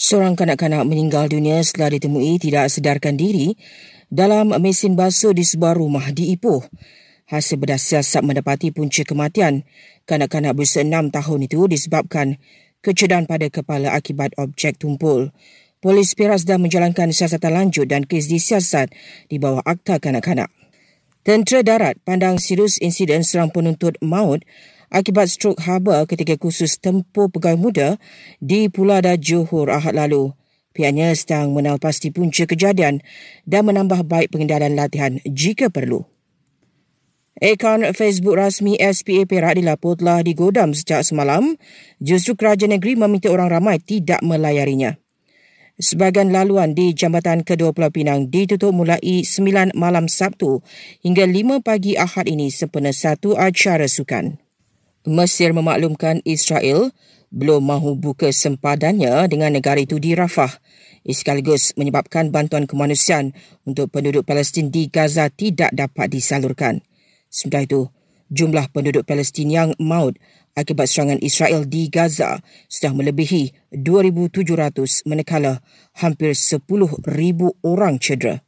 Seorang kanak-kanak meninggal dunia setelah ditemui tidak sedarkan diri dalam mesin basuh di sebuah rumah di Ipoh. Hasil bedah siasat mendapati punca kematian kanak-kanak berusia enam tahun itu disebabkan kecedan pada kepala akibat objek tumpul. Polis Perak sedang menjalankan siasatan lanjut dan kes disiasat di bawah Akta Kanak-Kanak. Tentera Darat pandang serius insiden serang penuntut maut akibat strok haba ketika khusus tempur pegawai muda di Pulada Johor Ahad lalu. Pihaknya sedang menal pasti punca kejadian dan menambah baik pengendalian latihan jika perlu. Akaun Facebook rasmi SPA Perak dilapor telah digodam sejak semalam, justru kerajaan negeri meminta orang ramai tidak melayarinya. Sebahagian laluan di Jambatan Kedua Pulau Pinang ditutup mulai 9 malam Sabtu hingga 5 pagi Ahad ini sempena satu acara sukan. Mesir memaklumkan Israel belum mahu buka sempadannya dengan negara itu di Rafah sekaligus menyebabkan bantuan kemanusiaan untuk penduduk Palestin di Gaza tidak dapat disalurkan. Sementara itu, jumlah penduduk Palestin yang maut akibat serangan Israel di Gaza sudah melebihi 2,700 manakala hampir 10,000 orang cedera.